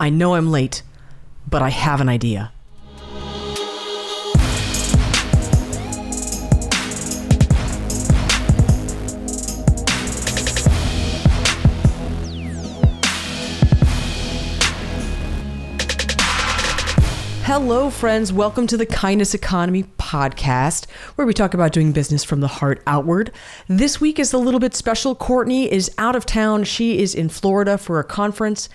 I know I'm late, but I have an idea. Hello, friends. Welcome to the Kindness Economy podcast, where we talk about doing business from the heart outward. This week is a little bit special. Courtney is out of town. She is in Florida for a conference,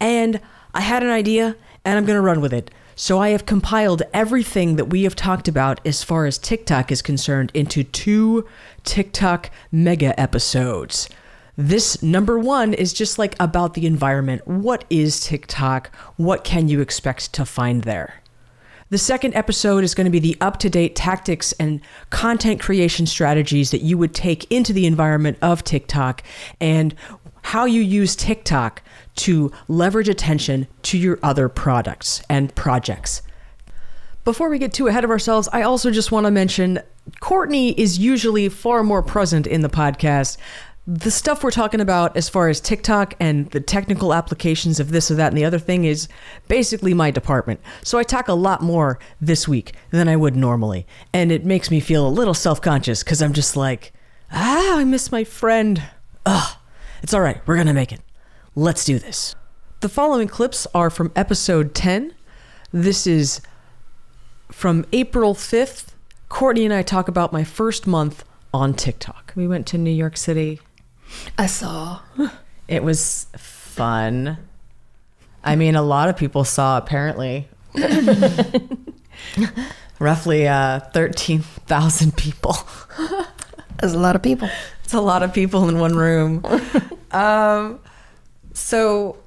and I had an idea, and I'm going to run with it. So I have compiled everything that we have talked about as far as TikTok is concerned into two TikTok mega episodes. This number one is just like about the environment. What is TikTok? What can you expect to find there? The second episode is going to be the up to date tactics and content creation strategies that you would take into the environment of TikTok and how you use TikTok to leverage attention to your other products and projects. Before we get too ahead of ourselves, I also just want to mention Courtney is usually far more present in the podcast the stuff we're talking about as far as TikTok and the technical applications of this or that and the other thing is basically my department. So I talk a lot more this week than I would normally. And it makes me feel a little self conscious because I'm just like, ah, I miss my friend. Ugh. It's all right. We're going to make it. Let's do this. The following clips are from episode 10. This is from April 5th. Courtney and I talk about my first month on TikTok. We went to New York City I saw. It was fun. I mean, a lot of people saw apparently. Roughly uh, 13,000 people. That's a lot of people. It's a lot of people in one room. um, so,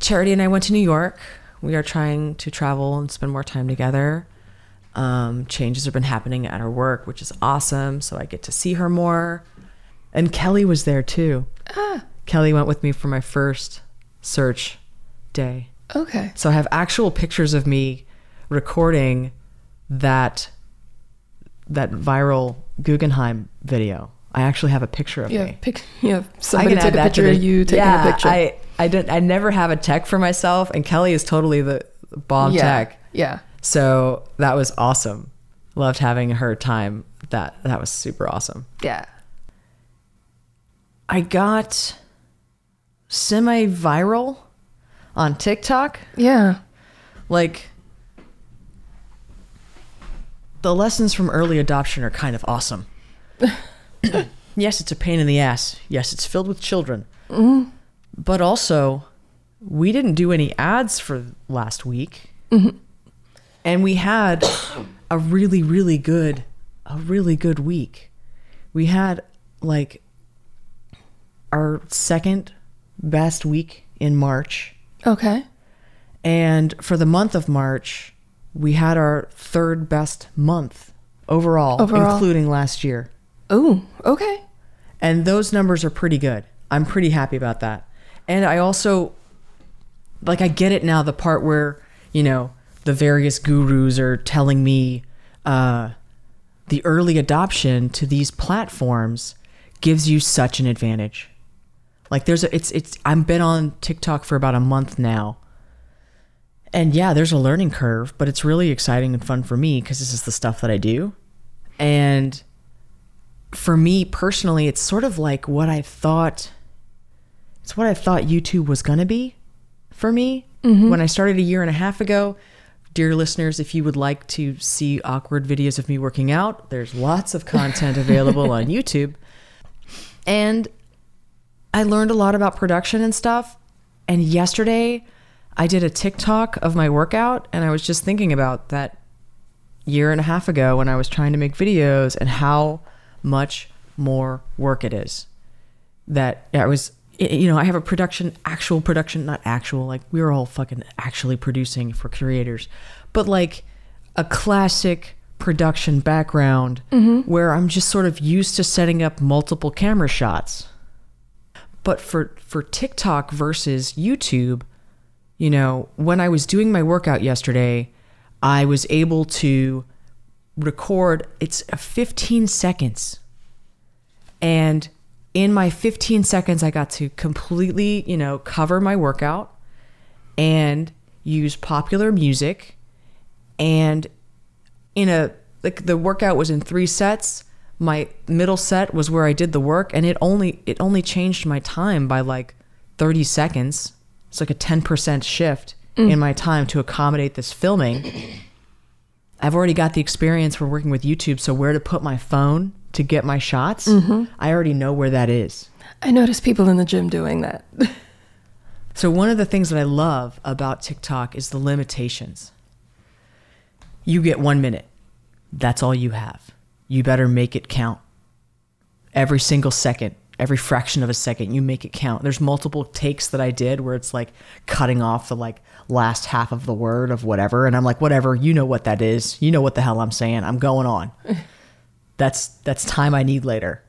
Charity and I went to New York. We are trying to travel and spend more time together. Um, changes have been happening at her work, which is awesome. So I get to see her more. And Kelly was there too. Ah. Kelly went with me for my first search day. Okay. So I have actual pictures of me recording that that viral Guggenheim video. I actually have a picture of yeah, me. Pic- yeah, somebody took a picture of you taking yeah, a picture. I I didn't I never have a tech for myself and Kelly is totally the bomb yeah, tech. Yeah. So that was awesome. Loved having her time. That that was super awesome. Yeah. I got semi viral on TikTok. Yeah. Like, the lessons from early adoption are kind of awesome. yes, it's a pain in the ass. Yes, it's filled with children. Mm-hmm. But also, we didn't do any ads for last week. Mm-hmm. And we had a really, really good, a really good week. We had like our second best week in March. Okay. And for the month of March, we had our third best month overall, overall. including last year. Oh, okay. And those numbers are pretty good. I'm pretty happy about that. And I also like I get it now the part where, you know, the various gurus are telling me uh the early adoption to these platforms gives you such an advantage. Like there's a it's it's I've been on TikTok for about a month now. And yeah, there's a learning curve, but it's really exciting and fun for me because this is the stuff that I do. And for me personally, it's sort of like what I thought it's what I thought YouTube was going to be for me mm-hmm. when I started a year and a half ago. Dear listeners, if you would like to see awkward videos of me working out, there's lots of content available on YouTube. And I learned a lot about production and stuff. And yesterday, I did a TikTok of my workout, and I was just thinking about that year and a half ago when I was trying to make videos and how much more work it is. That I was, you know, I have a production, actual production, not actual, like we were all fucking actually producing for creators, but like a classic production background mm-hmm. where I'm just sort of used to setting up multiple camera shots but for for TikTok versus YouTube, you know, when I was doing my workout yesterday, I was able to record it's 15 seconds. And in my 15 seconds I got to completely, you know, cover my workout and use popular music and in a like the workout was in 3 sets. My middle set was where I did the work and it only it only changed my time by like 30 seconds. It's like a 10% shift mm. in my time to accommodate this filming. I've already got the experience for working with YouTube, so where to put my phone to get my shots, mm-hmm. I already know where that is. I notice people in the gym doing that. so, one of the things that I love about TikTok is the limitations. You get one minute, that's all you have. You better make it count. Every single second, every fraction of a second, you make it count. There's multiple takes that I did where it's like cutting off the like last half of the word of whatever. And I'm like, whatever, you know what that is. You know what the hell I'm saying. I'm going on. that's that's time I need later.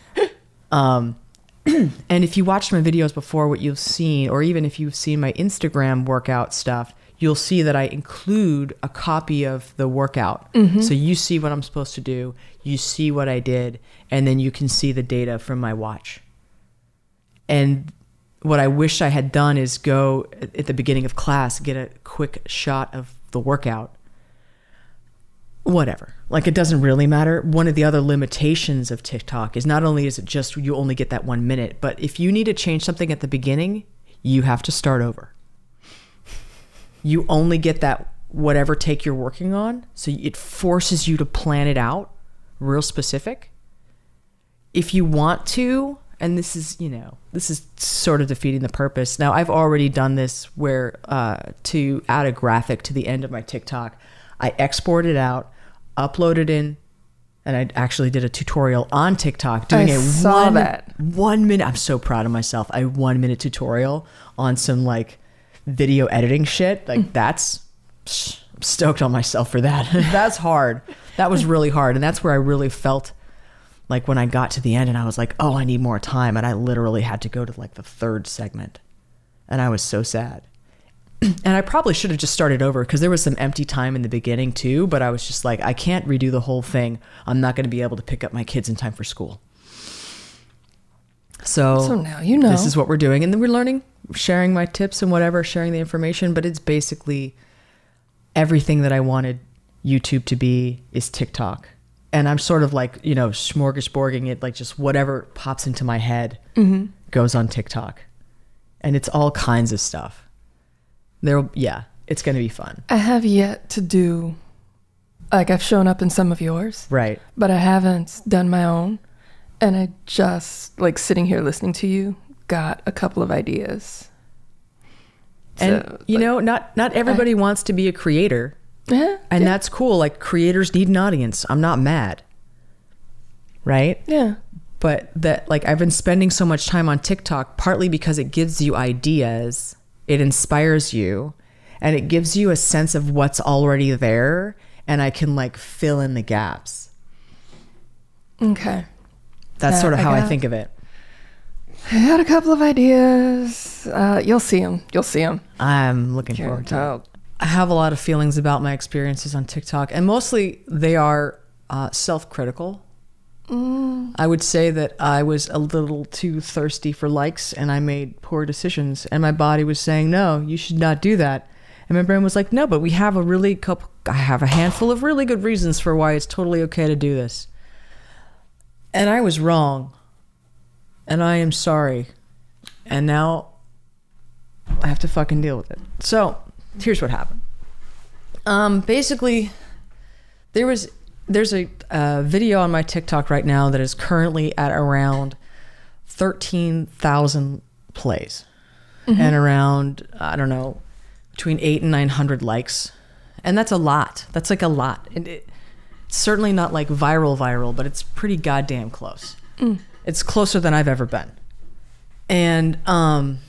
um and if you watched my videos before, what you've seen, or even if you've seen my Instagram workout stuff, you'll see that I include a copy of the workout. Mm-hmm. So you see what I'm supposed to do, you see what I did, and then you can see the data from my watch. And what I wish I had done is go at the beginning of class, get a quick shot of the workout. Whatever. Like it doesn't really matter. One of the other limitations of TikTok is not only is it just you only get that one minute, but if you need to change something at the beginning, you have to start over. You only get that whatever take you're working on. So it forces you to plan it out real specific. If you want to, and this is you know this is sort of defeating the purpose. Now i've already done this where uh, to add a graphic to the end of my tiktok. I export it out upload it in and i actually did a tutorial on tiktok doing I a one, that. one minute i'm so proud of myself. A one minute tutorial on some like video editing shit. Like mm. that's i'm stoked on myself for that. That's hard. That was really hard and that's where i really felt like when I got to the end and I was like, oh, I need more time. And I literally had to go to like the third segment. And I was so sad. and I probably should have just started over because there was some empty time in the beginning too. But I was just like, I can't redo the whole thing. I'm not going to be able to pick up my kids in time for school. So, so now you know. This is what we're doing. And then we're learning, sharing my tips and whatever, sharing the information. But it's basically everything that I wanted YouTube to be is TikTok and I'm sort of like you know smorgasbording it like just whatever pops into my head mm-hmm. goes on TikTok, and it's all kinds of stuff. There, yeah, it's gonna be fun. I have yet to do, like I've shown up in some of yours, right? But I haven't done my own, and I just like sitting here listening to you got a couple of ideas. And so, you like, know, not not everybody I, wants to be a creator yeah, and yeah. that's cool. Like creators need an audience. I'm not mad. Right? Yeah. But that like I've been spending so much time on TikTok partly because it gives you ideas, it inspires you, and it gives you a sense of what's already there and I can like fill in the gaps. Okay. That's sort of how I, got, I think of it. I had a couple of ideas. Uh, you'll see them. You'll see them. I'm looking forward to it. I have a lot of feelings about my experiences on TikTok, and mostly they are uh, self critical. Mm. I would say that I was a little too thirsty for likes and I made poor decisions, and my body was saying, No, you should not do that. And my brain was like, No, but we have a really couple, I have a handful of really good reasons for why it's totally okay to do this. And I was wrong. And I am sorry. And now I have to fucking deal with it. So, here's what happened. Um, basically, there was there's a, a video on my TikTok right now that is currently at around thirteen thousand plays, mm-hmm. and around I don't know between eight and nine hundred likes, and that's a lot. That's like a lot, and it, it's certainly not like viral viral, but it's pretty goddamn close. Mm. It's closer than I've ever been, and um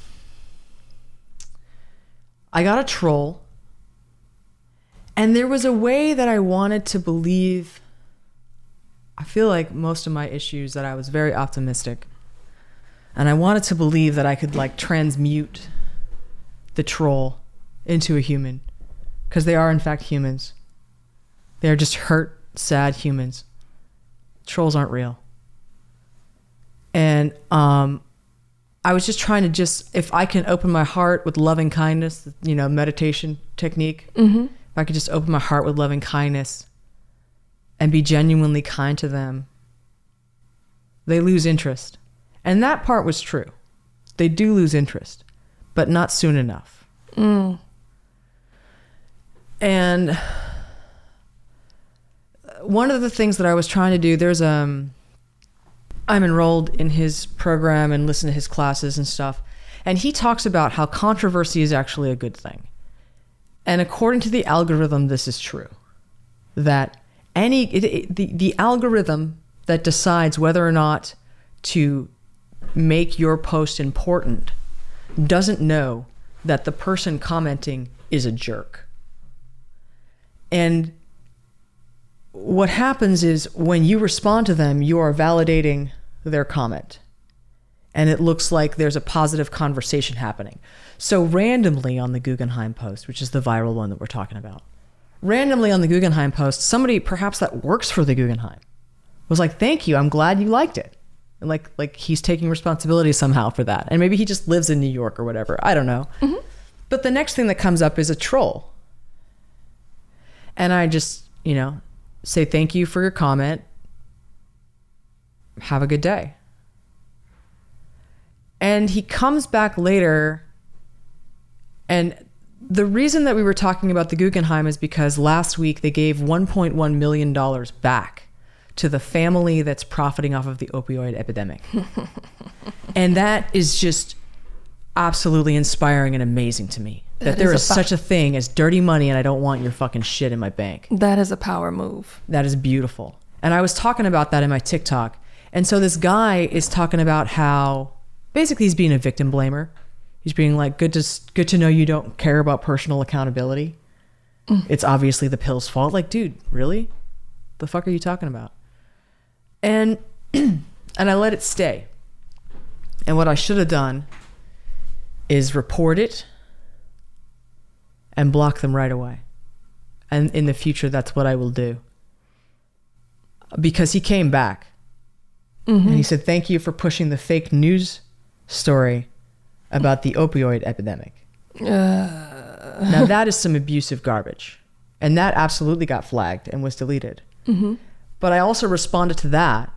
I got a troll. And there was a way that I wanted to believe. I feel like most of my issues that I was very optimistic. And I wanted to believe that I could like transmute the troll into a human. Because they are, in fact, humans. They are just hurt, sad humans. Trolls aren't real. And um, I was just trying to just if I can open my heart with loving kindness, you know, meditation technique. Mm-hmm. If I could just open my heart with loving kindness and be genuinely kind to them, they lose interest. And that part was true. They do lose interest, but not soon enough. Mm. And one of the things that I was trying to do, there's um I'm enrolled in his program and listen to his classes and stuff. And he talks about how controversy is actually a good thing. And according to the algorithm, this is true. That any it, it, the the algorithm that decides whether or not to make your post important doesn't know that the person commenting is a jerk. And what happens is when you respond to them, you are validating their comment. And it looks like there's a positive conversation happening. So, randomly on the Guggenheim post, which is the viral one that we're talking about, randomly on the Guggenheim post, somebody perhaps that works for the Guggenheim was like, Thank you, I'm glad you liked it. And like, like he's taking responsibility somehow for that. And maybe he just lives in New York or whatever. I don't know. Mm-hmm. But the next thing that comes up is a troll. And I just, you know, say thank you for your comment. Have a good day. And he comes back later. And the reason that we were talking about the Guggenheim is because last week they gave $1.1 million back to the family that's profiting off of the opioid epidemic. and that is just absolutely inspiring and amazing to me. That, That there is is a such a thing as dirty money and I don't want your fucking shit in my bank. That is a power move. That is beautiful. And I was talking about that in my TikTok. And so this guy is talking about how basically he's being a victim blamer. He's being like, good to good to know you don't care about personal accountability. Mm. It's obviously the pill's fault. Like, dude, really? The fuck are you talking about? And and I let it stay. And what I should have done is report it and block them right away. And in the future, that's what I will do. Because he came back and he mm-hmm. said, Thank you for pushing the fake news story about the opioid epidemic. Uh. now, that is some abusive garbage. And that absolutely got flagged and was deleted. Mm-hmm. But I also responded to that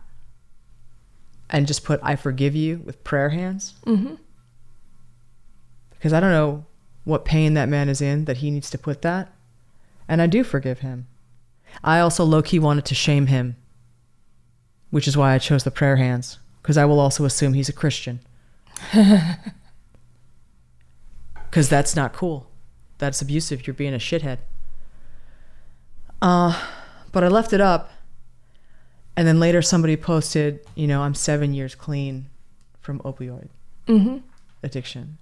and just put, I forgive you with prayer hands. Mm-hmm. Because I don't know what pain that man is in that he needs to put that. And I do forgive him. I also low key wanted to shame him, which is why I chose the prayer hands, because I will also assume he's a Christian. Because that's not cool. That's abusive. You're being a shithead. Uh, but I left it up. And then later somebody posted, you know, I'm seven years clean from opioid Mm-hmm. addiction.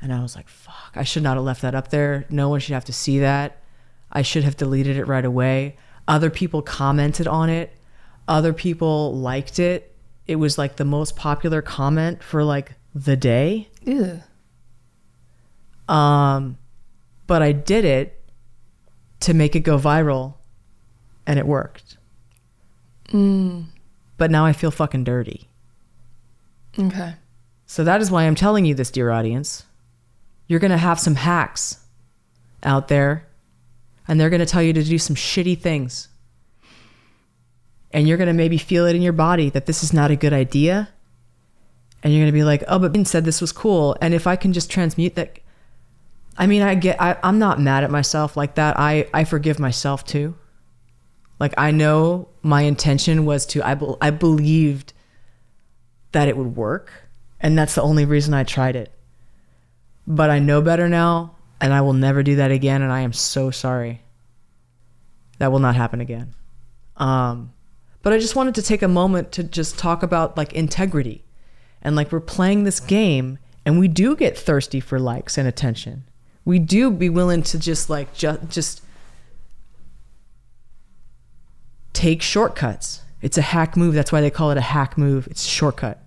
And I was like, fuck, I should not have left that up there. No one should have to see that. I should have deleted it right away. Other people commented on it. Other people liked it. It was like the most popular comment for like the day. Ew. Um, but I did it to make it go viral and it worked. Mm. But now I feel fucking dirty. Okay. So that is why I'm telling you this, dear audience. You're going to have some hacks out there, and they're going to tell you to do some shitty things. And you're going to maybe feel it in your body that this is not a good idea. And you're going to be like, oh, but Ben said this was cool. And if I can just transmute that. I mean, I get, I, I'm not mad at myself like that. I, I forgive myself too. Like, I know my intention was to, I, bel I believed that it would work. And that's the only reason I tried it. But I know better now, and I will never do that again. And I am so sorry. That will not happen again. Um, but I just wanted to take a moment to just talk about like integrity. And like we're playing this game, and we do get thirsty for likes and attention. We do be willing to just like just just take shortcuts. It's a hack move. That's why they call it a hack move. It's a shortcut.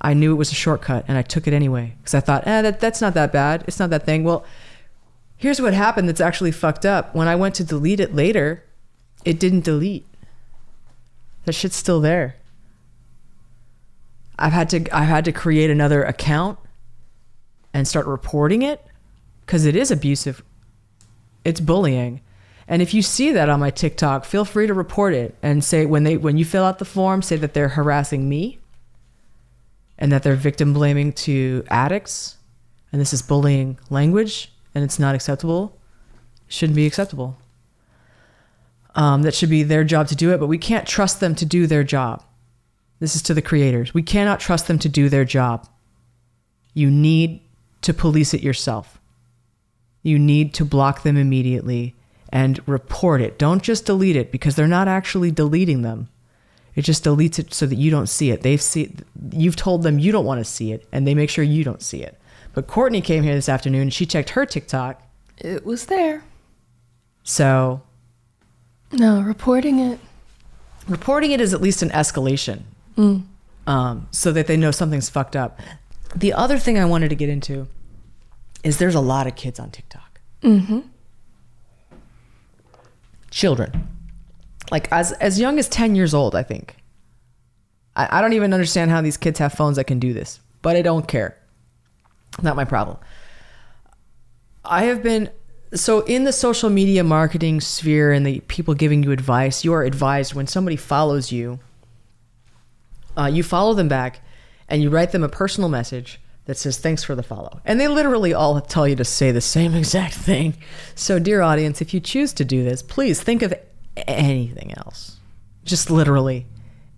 I knew it was a shortcut and I took it anyway because I thought, eh, that, that's not that bad. It's not that thing. Well, here's what happened that's actually fucked up. When I went to delete it later, it didn't delete. That shit's still there. I've had to I've had to create another account and start reporting it because it is abusive. It's bullying. And if you see that on my TikTok, feel free to report it and say when they when you fill out the form, say that they're harassing me and that they're victim blaming to addicts and this is bullying language and it's not acceptable. Shouldn't be acceptable. Um, that should be their job to do it, but we can't trust them to do their job. This is to the creators. We cannot trust them to do their job. You need to police it yourself. You need to block them immediately and report it. Don't just delete it because they're not actually deleting them. It just deletes it so that you don't see it. They've see you've told them you don't want to see it and they make sure you don't see it. But Courtney came here this afternoon and she checked her TikTok. It was there. So No, reporting it. reporting it is at least an escalation um, so that they know something's fucked up. The other thing I wanted to get into is there's a lot of kids on TikTok. Mm-hmm. Children, like as as young as ten years old, I think. I, I don't even understand how these kids have phones that can do this, but I don't care. Not my problem. I have been so in the social media marketing sphere and the people giving you advice. You are advised when somebody follows you uh, you follow them back and you write them a personal message that says thanks for the follow. And they literally all tell you to say the same exact thing. So dear audience if you choose to do this please think of anything else. Just literally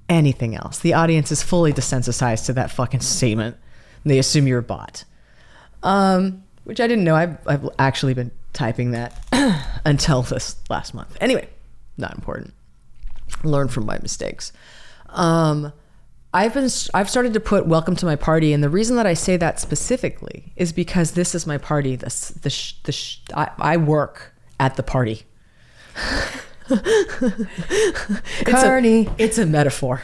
anything else. The audience is fully desensitized to that fucking statement. They assume you're a bot. Um, which i didn't know. I've, I've actually been typing that until this last month anyway not important learn from my mistakes um, I've been I've started to put welcome to my party, and the reason that I say that specifically is because this is my party. This the sh, the sh, I, I work at the party. it's. A, it's a metaphor.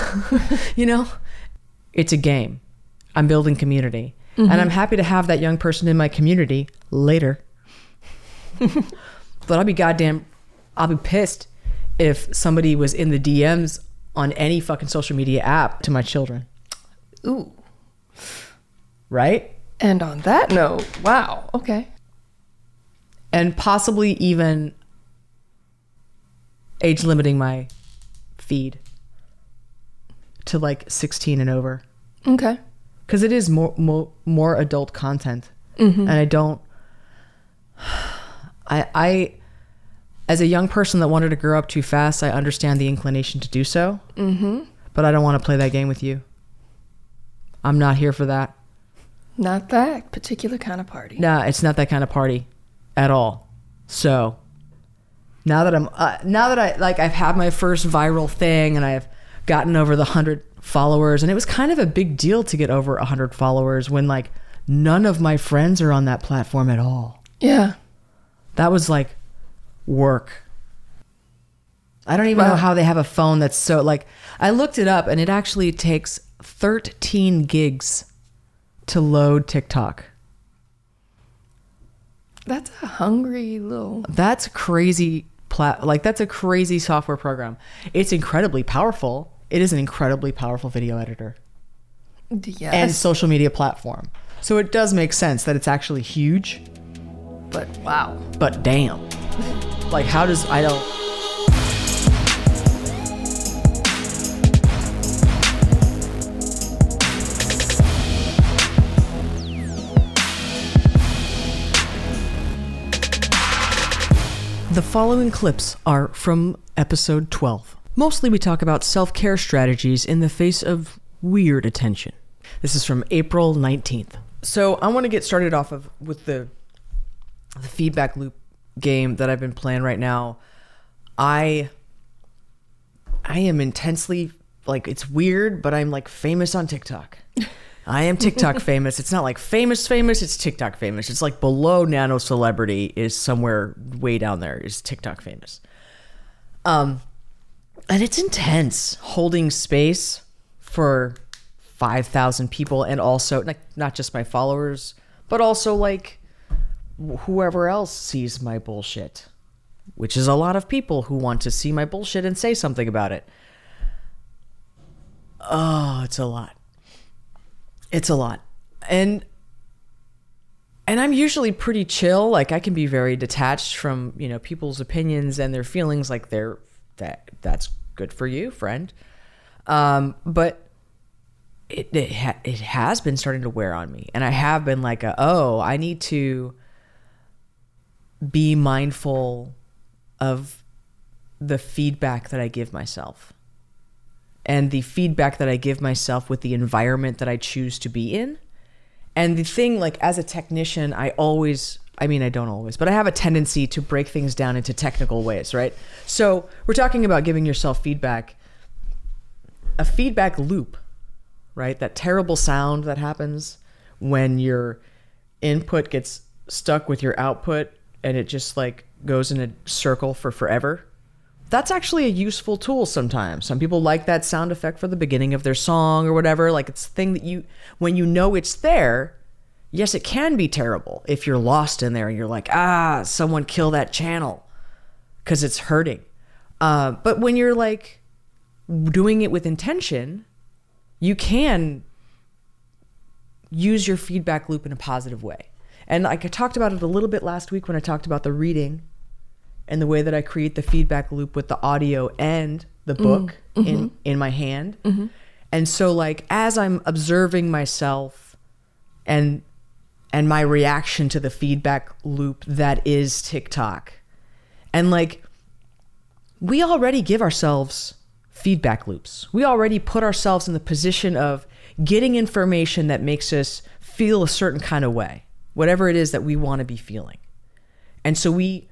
you know, it's a game. I'm building community, and I'm happy to have that young person in my community later. but I'll be goddamn, I'll be pissed if somebody was in the DMs on any fucking social media app to my children, Ooh. right? And on that note, wow. Okay. And possibly even age limiting my feed to like 16 and over Okay. because it is more more, more adult content mm-hmm. and i don't i i as a young person that wanted to grow up too fast i understand the inclination to do so mm-hmm. but i don't want to play that game with you i'm not here for that Not that particular kind of party. nah it's not that kind of party at all so now that i'm uh, now that i like i've had my first viral thing and i've gotten over the 100 followers and it was kind of a big deal to get over 100 followers when like none of my friends are on that platform at all Yeah. That was like work i don't even know how they have a phone that's so like i looked it up and it actually takes 13 gigs to load tiktok That's a hungry little. That's crazy. Plat- like that's a crazy software program. It's incredibly powerful. It is an incredibly powerful video editor Yes. and social media platform. So it does make sense that it's actually huge. But wow. But damn, like how does I don't. The following clips are from episode 12. Mostly we talk about self care strategies in the face of weird attention. This is from April 19th. So I want to get started off of with the the feedback loop game that I've been playing right now. I I am intensely like it's weird, but I'm like famous on TikTok. I am TikTok famous. It's not like famous famous, it's TikTok famous. It's like below nano celebrity is somewhere way down there is TikTok famous. Um and it's intense holding space for 5,000 people and also like not just my followers, but also like whoever else sees my bullshit, which is a lot of people who want to see my bullshit and say something about it. Oh, it's a lot. It's a lot. And and I'm usually pretty chill. Like I can be very detached from, you know, people's opinions and their feelings like they're that that's good for you, friend. Um, but it it, ha- it has been starting to wear on me, and I have been like, a, oh, I need to be mindful of the feedback that I give myself, and the feedback that I give myself with the environment that I choose to be in. And the thing, like as a technician, I always I mean, I don't always, but I have a tendency to break things down into technical ways, right? So we're talking about giving yourself feedback. A feedback loop, right? That terrible sound that happens when your input gets stuck with your output and it just like goes in a circle for forever. That's actually a useful tool sometimes. Some people like that sound effect for the beginning of their song or whatever. Like it's a thing that you, when you know it's there, yes, it can be terrible if you're lost in there and you're like, ah, someone kill that channel because it's hurting. Uh, but when you're like doing it with intention, you can use your feedback loop in a positive way. And like I talked about it a little bit last week when I talked about the reading and the way that I create the feedback loop with the audio and the book mm-hmm. in in my hand. Mm-hmm. And so like as I'm observing myself and and my reaction to the feedback loop that is TikTok. And like, we already give ourselves feedback loops. We already put ourselves in the position of getting information that makes us feel a certain kind of way, whatever it is that we want to be feeling. And so we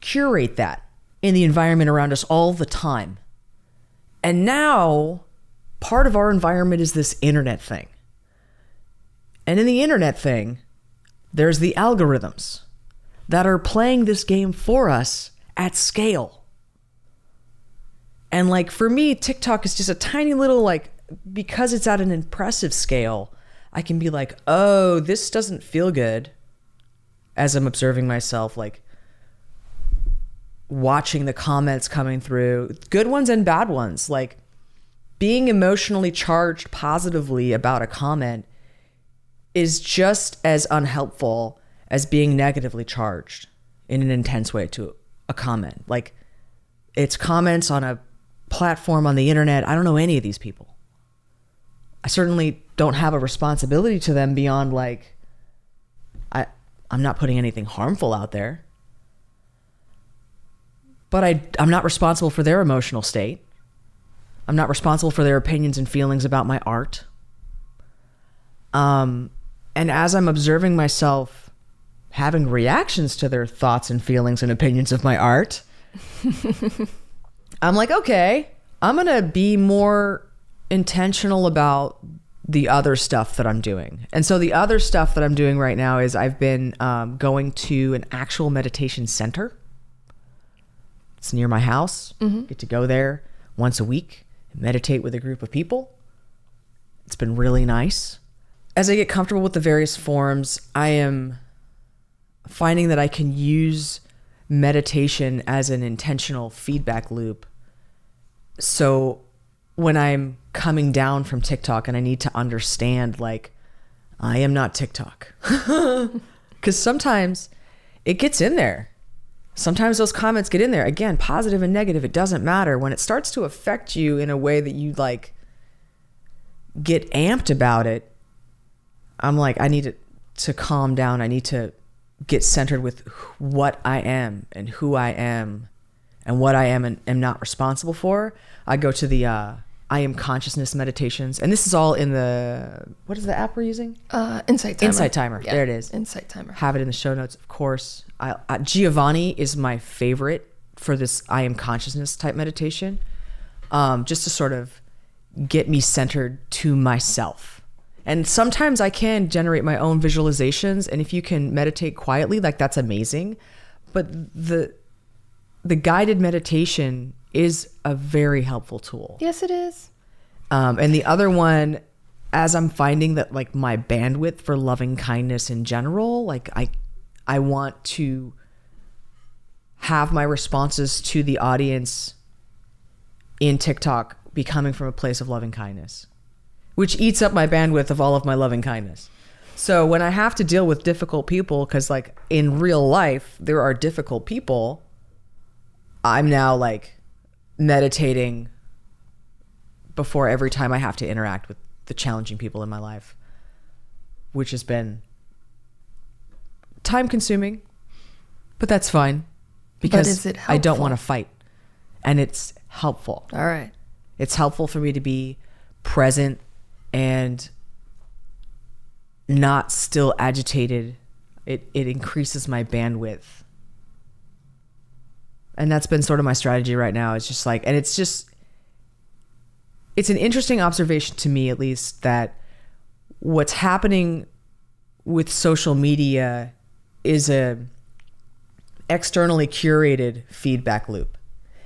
curate that in the environment around us all the time. And now part of our environment is this internet thing. And in the internet thing, there's the algorithms that are playing this game for us at scale. And like for me, TikTok is just a tiny little like because it's at an impressive scale, I can be like, "Oh, this doesn't feel good." As I'm observing myself like watching the comments coming through, good ones and bad ones, like being emotionally charged positively about a comment is just as unhelpful as being negatively charged in an intense way to a comment. Like it's comments on a platform on the internet. I don't know any of these people. I certainly don't have a responsibility to them beyond like I I'm not putting anything harmful out there. But I I'm not responsible for their emotional state. I'm not responsible for their opinions and feelings about my art. Um and as I'm observing myself having reactions to their thoughts and feelings and opinions of my art, I'm like, okay, I'm going to be more intentional about the other stuff that I'm doing. And so the other stuff that I'm doing right now is I've been um, going to an actual meditation center. It's near my house. Mm-hmm. Get to go there once a week and meditate with a group of people. It's been really nice as I get comfortable with the various forms, I am finding that I can use meditation as an intentional feedback loop. So when I'm coming down from TikTok and I need to understand, like, I am not TikTok. Because sometimes it gets in there. Sometimes those comments get in there. Again, positive and negative, it doesn't matter. When it starts to affect you in a way that you like get amped about it, I'm like, I need to, to calm down. I need to get centered with what I am and who I am and what I am and am not responsible for. I go to the uh, I am consciousness meditations, and this is all in the what is the app we're using? Uh, Insight Timer. Insight Timer. Yeah. There it is. Insight Timer. Have it in the show notes, of course. I, I, Giovanni is my favorite for this I am consciousness type meditation, um, just to sort of get me centered to myself and sometimes I can generate my own visualizations. And if you can meditate quietly, like that's amazing. But the the guided meditation is a very helpful tool. Yes, it is. Um, and the other one, as I'm finding that like my bandwidth for loving kindness in general, like I I want to have my responses to the audience in TikTok be coming from a place of loving kindness which eats up my bandwidth of all of my loving kindness. So when I have to deal with difficult people, because like in real life, there are difficult people, I'm now like meditating before every time I have to interact with the challenging people in my life, which has been time consuming, but that's fine because I don't want to fight. And it's helpful. All right. It's helpful for me to be present and not still agitated. It it increases my bandwidth. And that's been sort of my strategy right now. It's just like and it's just it's an interesting observation to me at least that what's happening with social media is a externally curated feedback loop.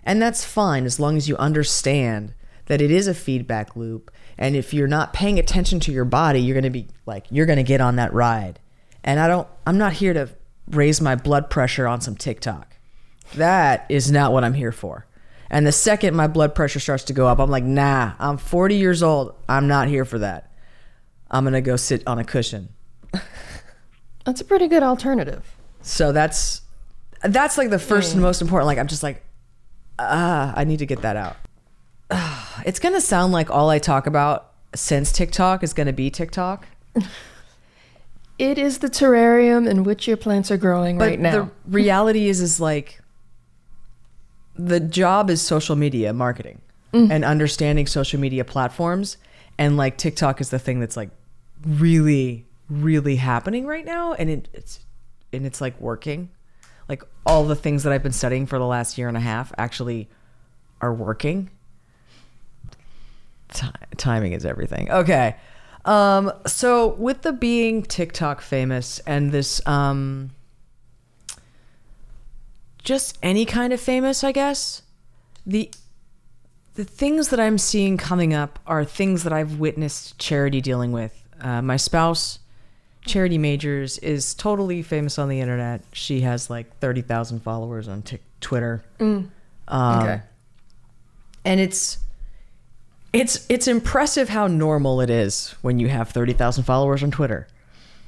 And that's fine as long as you understand that it is a feedback loop. And if you're not paying attention to your body, you're going to be like, you're going to get on that ride. And I don't, I'm not here to raise my blood pressure on some TikTok. That is not what I'm here for. And the second my blood pressure starts to go up, I'm like, nah, I'm 40 years old. I'm not here for that. I'm going to go sit on a cushion. That's a pretty good alternative. So that's that's like the first and most important. Like I'm just like, ah, I need to get that out. It's gonna sound like all I talk about since TikTok is gonna be TikTok. It is the terrarium in which your plants are growing But right now. the reality is is like the job is social media marketing and understanding social media platforms. And like TikTok is the thing that's like really, really happening right now. And it, it's and it's like working. Like all the things that I've been studying for the last year and a half actually are working. Ti timing is everything. Okay. Um, so with the being TikTok famous and this um just any kind of famous, I guess. The the things that I'm seeing coming up are things that I've witnessed charity dealing with. Uh, my spouse, Charity Majors, is totally famous on the internet. She has like thirty thousand followers on Tik Twitter. Um, okay. and it's it's it's impressive how normal it is when you have 30,000 followers on Twitter.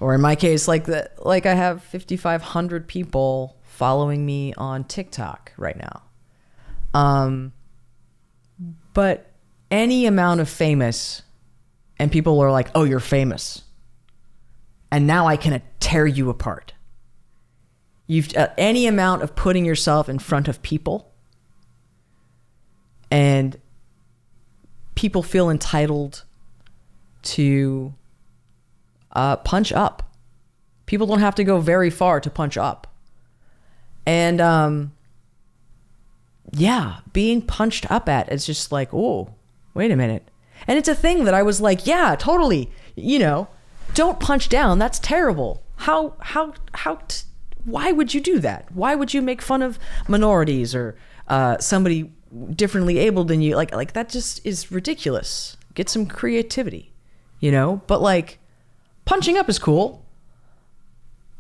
Or in my case like the like I have 5500 people following me on TikTok right now. Um but any amount of famous and people are like, "Oh, you're famous." And now I can tear you apart. You've uh, any amount of putting yourself in front of people and people feel entitled to uh, punch up. People don't have to go very far to punch up. And um, yeah, being punched up at is just like, oh, wait a minute. And it's a thing that I was like, yeah, totally. You know, don't punch down. That's terrible. How how how? T- why would you do that? Why would you make fun of minorities or uh, somebody differently able than you? Like like that just is ridiculous. Get some creativity, you know. But like, punching up is cool.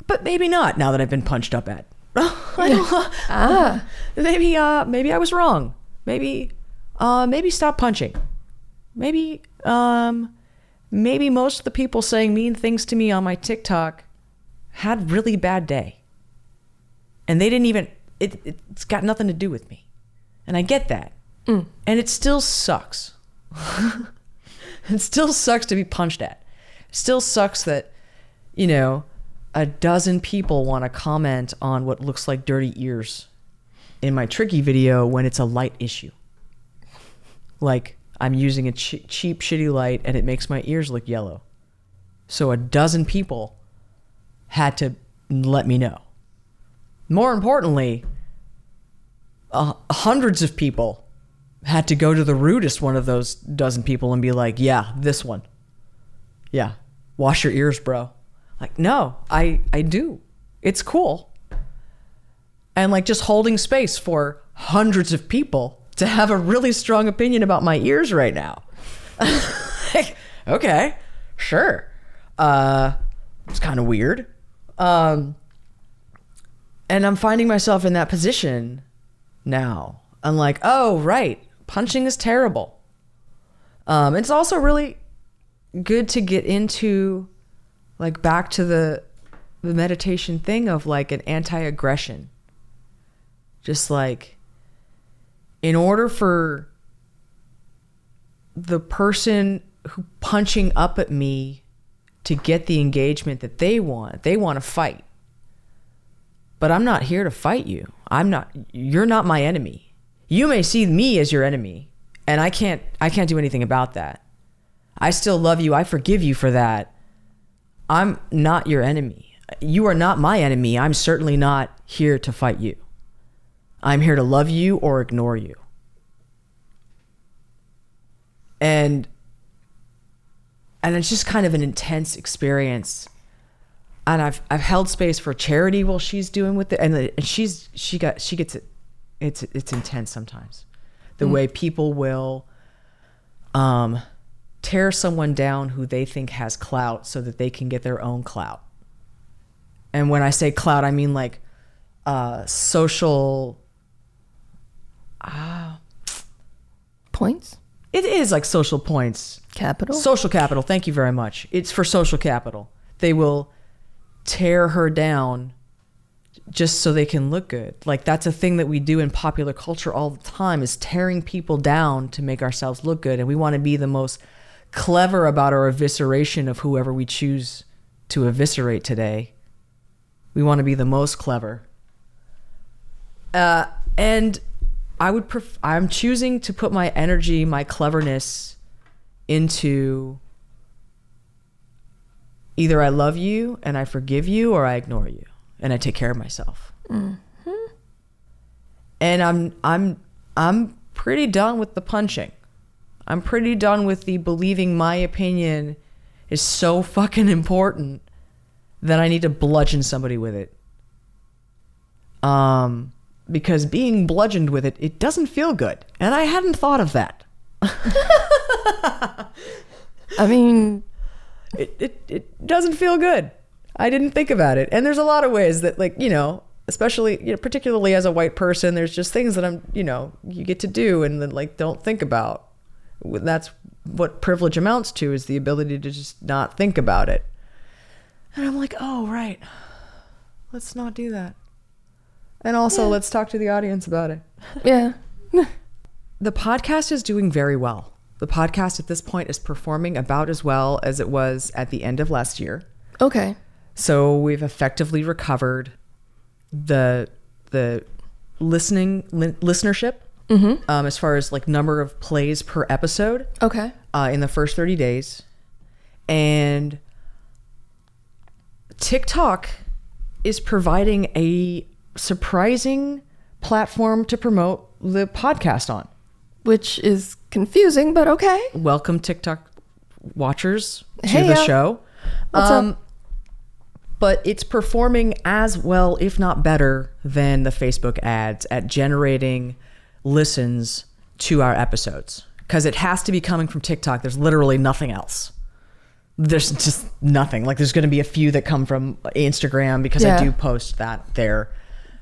But maybe not now that I've been punched up at. Ah, maybe uh maybe I was wrong. Maybe uh maybe stop punching. Maybe um maybe most of the people saying mean things to me on my TikTok had really bad day. And they didn't even it it's got nothing to do with me. And I get that. And it still sucks. it still sucks to be punched at. It still sucks that you know, a dozen people want to comment on what looks like dirty ears in my tricky video when it's a light issue. Like I'm using a che- cheap, shitty light and it makes my ears look yellow. So a dozen people had to let me know. More importantly, uh, hundreds of people had to go to the rudest one of those dozen people and be like, yeah, this one. Yeah, wash your ears, bro. Like, no, I I do. It's cool. And like just holding space for hundreds of people to have a really strong opinion about my ears right now. like, okay, sure. Uh it's kind of weird. Um and I'm finding myself in that position now. I'm like, oh right, punching is terrible. Um, it's also really good to get into like back to the the meditation thing of like an anti-aggression. Just like in order for the person who punching up at me to get the engagement that they want, they want to fight. But I'm not here to fight you. I'm not you're not my enemy. You may see me as your enemy, and I can't I can't do anything about that. I still love you. I forgive you for that. I'm not your enemy. You are not my enemy. I'm certainly not here to fight you. I'm here to love you or ignore you. And and it's just kind of an intense experience. And I've I've held space for charity while she's doing with it, and, and she's she got she gets it. It's it's intense sometimes, the way people will, um, tear someone down who they think has clout so that they can get their own clout. And when I say clout, I mean like uh, social. Points? It is like social points. Capital? Social capital. Thank you very much. It's for social capital. They will tear her down just so they can look good. Like that's a thing that we do in popular culture all the time is tearing people down to make ourselves look good and we want to be the most clever about our evisceration of whoever we choose to eviscerate today. We want to be the most clever. Uh, and I would pref- I'm choosing to put my energy, my cleverness into either I love you and I forgive you or I ignore you and I take care of myself. And I'm I'm I'm pretty done with the punching. I'm pretty done with the believing my opinion is so fucking important that I need to bludgeon somebody with it. Um because being bludgeoned with it, it doesn't feel good. And I hadn't thought of that. I mean, it, it, it doesn't feel good. I didn't think about it. And there's a lot of ways that, like, you know, especially, you know, particularly as a white person, there's just things that I'm, you know, you get to do and then, like, don't think about. That's what privilege amounts to is the ability to just not think about it. And I'm like, oh, right. Let's not do that. And also, let's talk to the audience about it. yeah. The podcast is doing very well. The podcast at this point is performing about as well as it was at the end of last year. Okay. So we've effectively recovered the the listening li- listenership um, as far as like number of plays per episode Okay. uh, in the first 30 days. And TikTok is providing a surprising platform to promote the podcast on. Which is confusing, but okay. Welcome, TikTok watchers, to Hey, the uh, show. what's up? But it's performing as well, if not better, than the Facebook ads at generating listens to our episodes. Because it has to be coming from TikTok. There's literally nothing else. There's just nothing. Like there's going to be a few that come from Instagram because Yeah. I do post that there.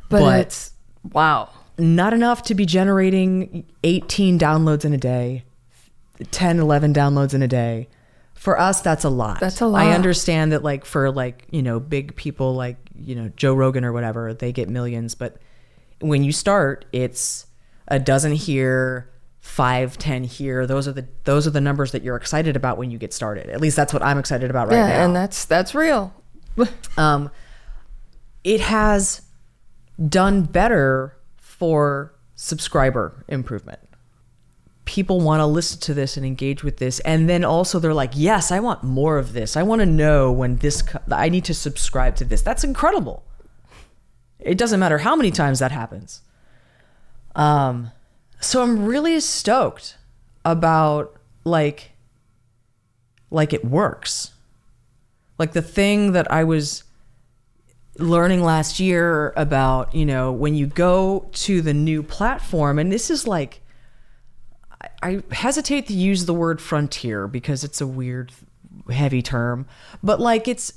But, But- it's wow. not enough to be generating 18 downloads in a day 10 11 downloads in a day for us that's a lot That's a lot. i understand that like for like you know big people like you know joe rogan or whatever they get millions but when you start it's a dozen here five ten here those are the those are the numbers that you're excited about when you get started at least that's what i'm excited about right yeah, now and that's that's real. um, it has done better for subscriber improvement. People want to listen to this and engage with this, and then also they're like, "Yes, I want more of this. I want to know when this. Co- I need to subscribe to this." That's incredible. It doesn't matter how many times that happens. Um, so I'm really stoked about like, like it works. Like the thing that I was learning last year about, you know, when you go to the new platform, and this is like, I- hesitate to use the word frontier because it's a weird, heavy term, but like it's,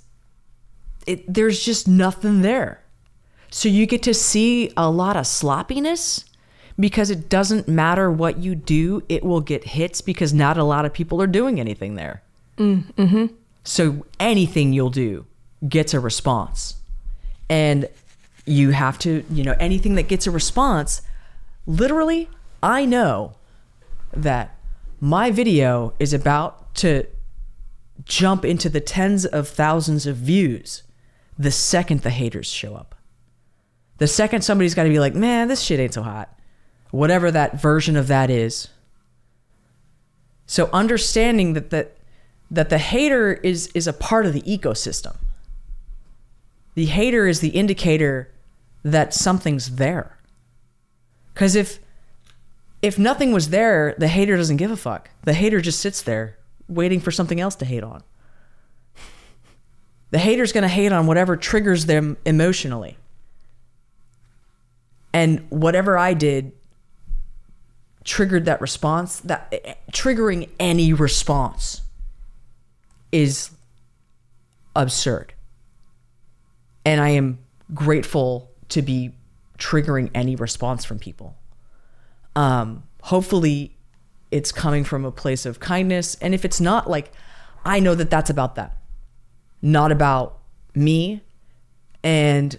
it, there's just nothing there. So you get to see a lot of sloppiness because it doesn't matter what you do, it will get hits because not a lot of people are doing anything there. Mm, mm-hmm. So anything you'll do gets a response. And you have to, you know, anything that gets a response, literally, I know that my video is about to jump into the tens of thousands of views the second the haters show up. The second somebody's got to be like, man, this shit ain't so hot. Whatever that version of that is. So understanding that that that the hater is is a part of the ecosystem. The hater is the indicator that something's there. Cuz if if nothing was there, the hater doesn't give a fuck. The hater just sits there waiting for something else to hate on. The hater's going to hate on whatever triggers them emotionally. And whatever I did triggered that response, that triggering any response is absurd. And I am grateful to be triggering any response from people. Um, hopefully, it's coming from a place of kindness. And if it's not, like, I know that that's about them, not about me. And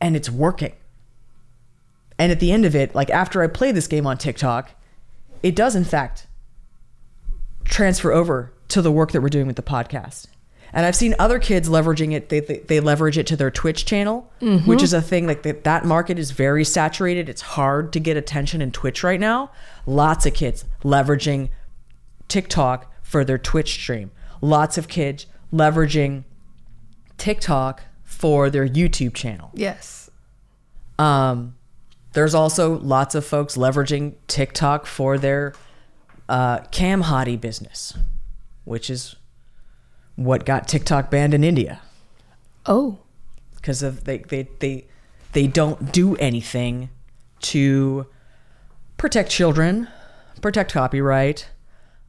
and it's working. And at the end of it, like after I play this game on TikTok, it does in fact transfer over to the work that we're doing with the podcast. And I've seen other kids leveraging it. They, they, they leverage it to their Twitch channel, which is a thing like that, that market is very saturated. It's hard to get attention in Twitch right now. Lots of kids leveraging TikTok for their Twitch stream. Lots of kids leveraging TikTok for their YouTube channel. Yes. Um, there's also lots of folks leveraging TikTok for their uh, cam hottie business, which is what got TikTok banned in India Oh. because of they, they they they don't do anything to protect children, protect copyright,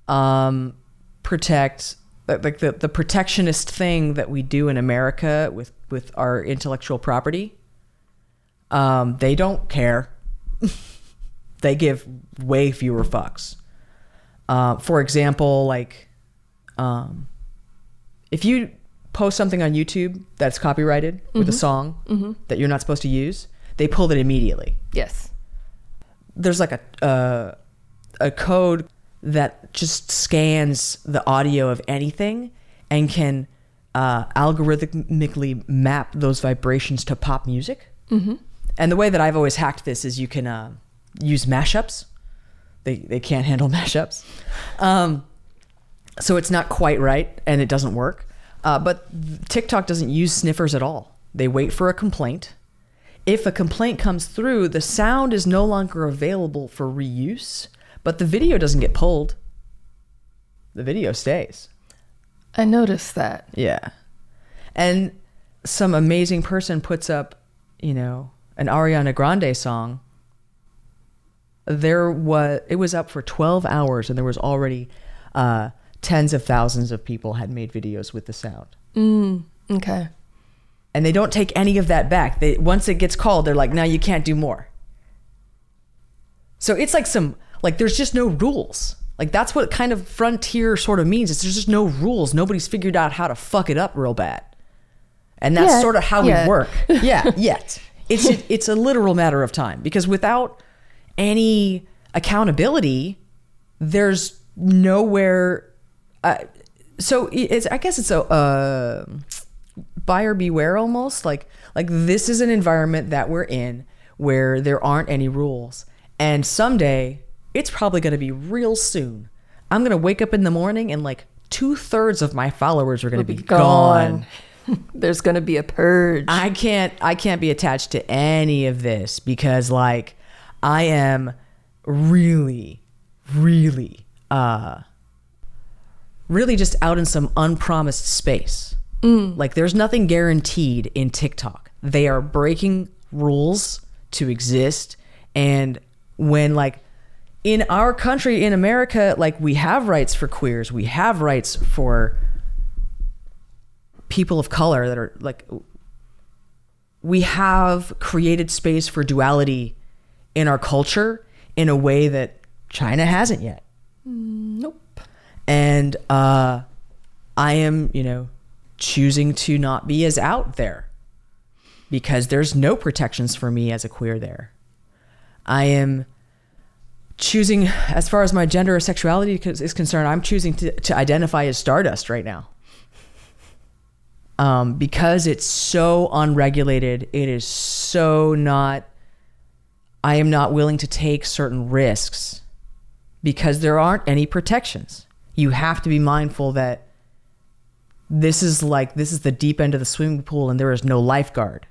um, protect like the the protectionist thing that we do in America with with our intellectual property. Um, they don't care. they give way fewer fucks. Uh, for example, like, um, if you post something on YouTube that's copyrighted with a song that you're not supposed to use, they pull it immediately. Yes. There's like a uh, a code that just scans the audio of anything and can uh, algorithmically map those vibrations to pop music. Mm-hmm. And the way that I've always hacked this is you can uh, use mashups. They they can't handle mashups. Um, so it's not quite right and it doesn't work. Uh, but TikTok doesn't use sniffers at all. They wait for a complaint. If a complaint comes through, the sound is no longer available for reuse, but the video doesn't get pulled. The video stays. I noticed that. Yeah. And some amazing person puts up, you know, an Ariana Grande song. There was it was up for 12 hours and there was already uh, tens of thousands of people had made videos with the sound. Mm, okay. And they don't take any of that back. They once it gets called, they're like, "Now you can't do more." So it's like some like there's just no rules. Like that's what kind of frontier sort of means. Is there's just no rules. Nobody's figured out how to fuck it up real bad. And that's Yet. sort of how Yet. we work. Yeah, yet. It's a, it's a literal matter of time because without any accountability, there's nowhere. Uh, so it's I guess it's a uh, buyer beware almost like like this is an environment that we're in where there aren't any rules and someday it's probably going to be real soon i'm going to wake up in the morning and like two-thirds of my followers are going to be, gone. There's going to be a purge. i can't i can't be attached to any of this because like i am really really uh really just out in some unpromised space like there's nothing guaranteed in TikTok. They are breaking rules to exist and when like in our country in America like we have rights for queers, we have rights for people of color that are like we have created space for duality in our culture in a way that China hasn't yet. nope. and uh, I am, you know, choosing to not be as out there because there's no protections for me as a queer there. I am choosing, as far as my gender or sexuality is concerned, I'm choosing to, to identify as Stardust right now. Um, because it's so unregulated, it is so not, I am not willing to take certain risks because there aren't any protections. You have to be mindful that this is like, this is the deep end of the swimming pool and there is no lifeguard.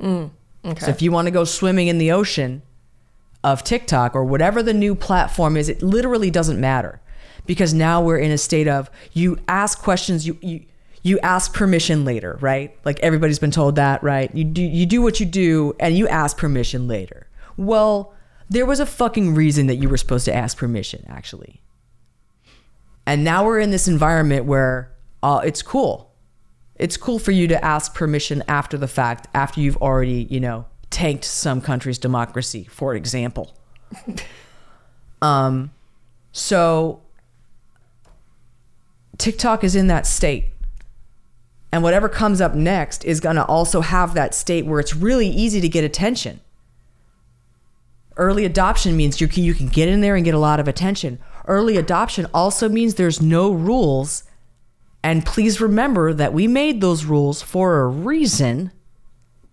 Mm, okay. So if you want to go swimming in the ocean of TikTok or whatever the new platform is, it literally doesn't matter because now we're in a state of you ask questions, you you you ask permission later, right? Like everybody's been told that, right? You do you do what you do and you ask permission later. Well, there was a fucking reason that you were supposed to ask permission, actually. And now we're in this environment where uh, it's cool. It's cool for you to ask permission after the fact, after you've already, you know, tanked some country's democracy, for example. um, so TikTok is in that state. And whatever comes up next is going to also have that state where it's really easy to get attention. Early adoption means you can, you can get in there and get a lot of attention. Early adoption also means there's no rules. And please remember that we made those rules for a reason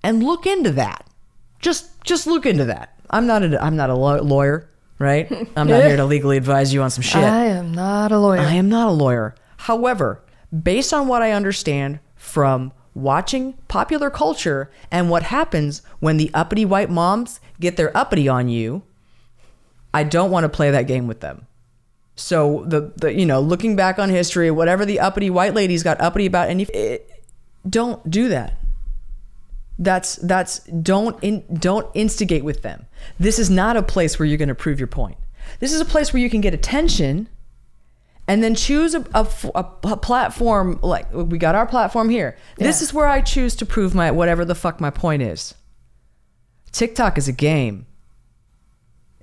and look into that. Just just look into that. I'm not a I'm not a lawyer, right? I'm not here to legally advise you on some shit. I am not a lawyer. I am not a lawyer. However, based on what I understand from watching popular culture and what happens when the uppity white moms get their uppity on you, I don't want to play that game with them. So the, the you know looking back on history, whatever the uppity white ladies got uppity about, and don't do that. That's that's don't in, don't instigate with them. This is not a place where you're going to prove your point. This is a place where you can get attention and then choose a, a, a, platform like we got our platform here. This is where I choose to prove my whatever the fuck my point is. TikTok is a game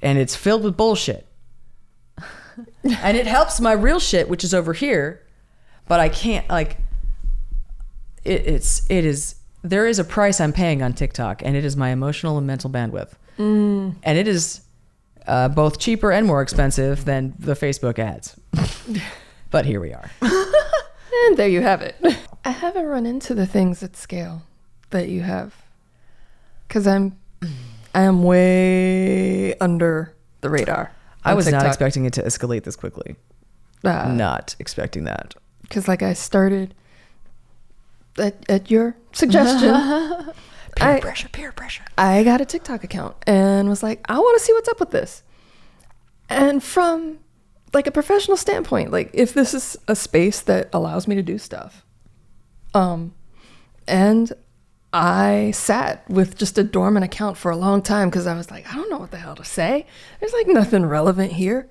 and it's filled with bullshit. and it helps my real shit which is over here, but I can't like it, it's it is there is a price I'm paying on TikTok, and it is my emotional and mental bandwidth, and it is uh, both cheaper and more expensive than the Facebook ads. But here we are. And there you have it. I haven't run into the things at scale that you have. Cause I'm I am way under the radar. I was not expecting it to escalate this quickly. Uh, not expecting that. Because like I started at, at your suggestion, Peer I- pressure, peer pressure. I got a TikTok account and was like, I want to see what's up with this. And from like a professional standpoint, like if this is a space that allows me to do stuff. Um and I sat with just a dormant account for a long time because I was like, I don't know what the hell to say. There's like nothing relevant here.